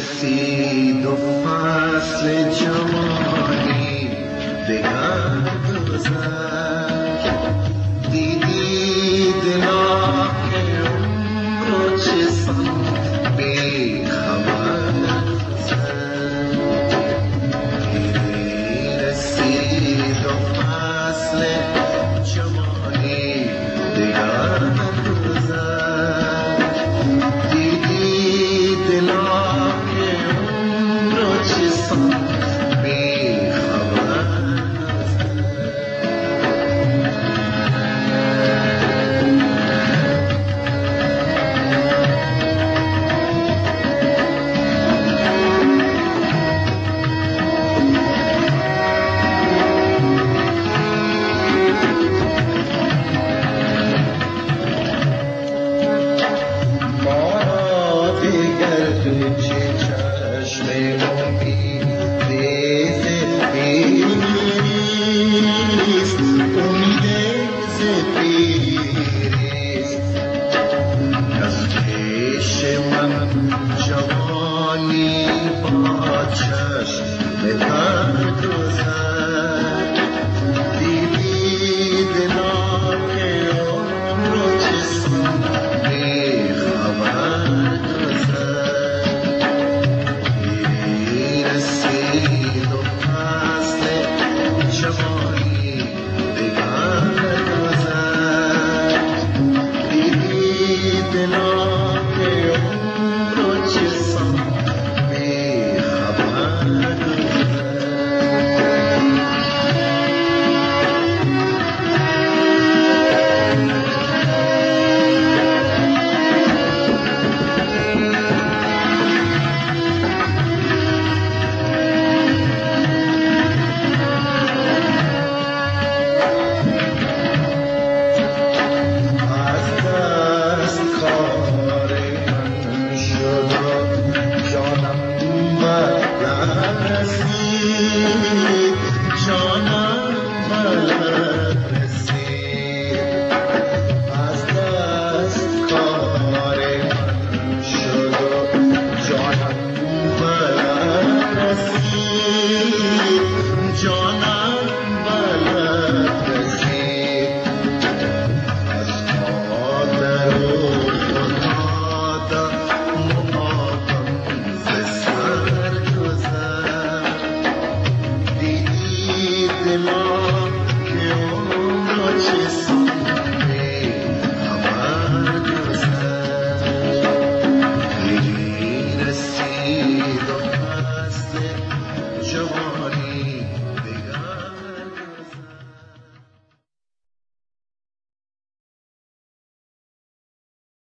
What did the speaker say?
رسید و فصل جوانی به گرد زد دیدی دلاک عمر چه سان بی خبر زد دیدی رسید و فصل to the chair. john Lord.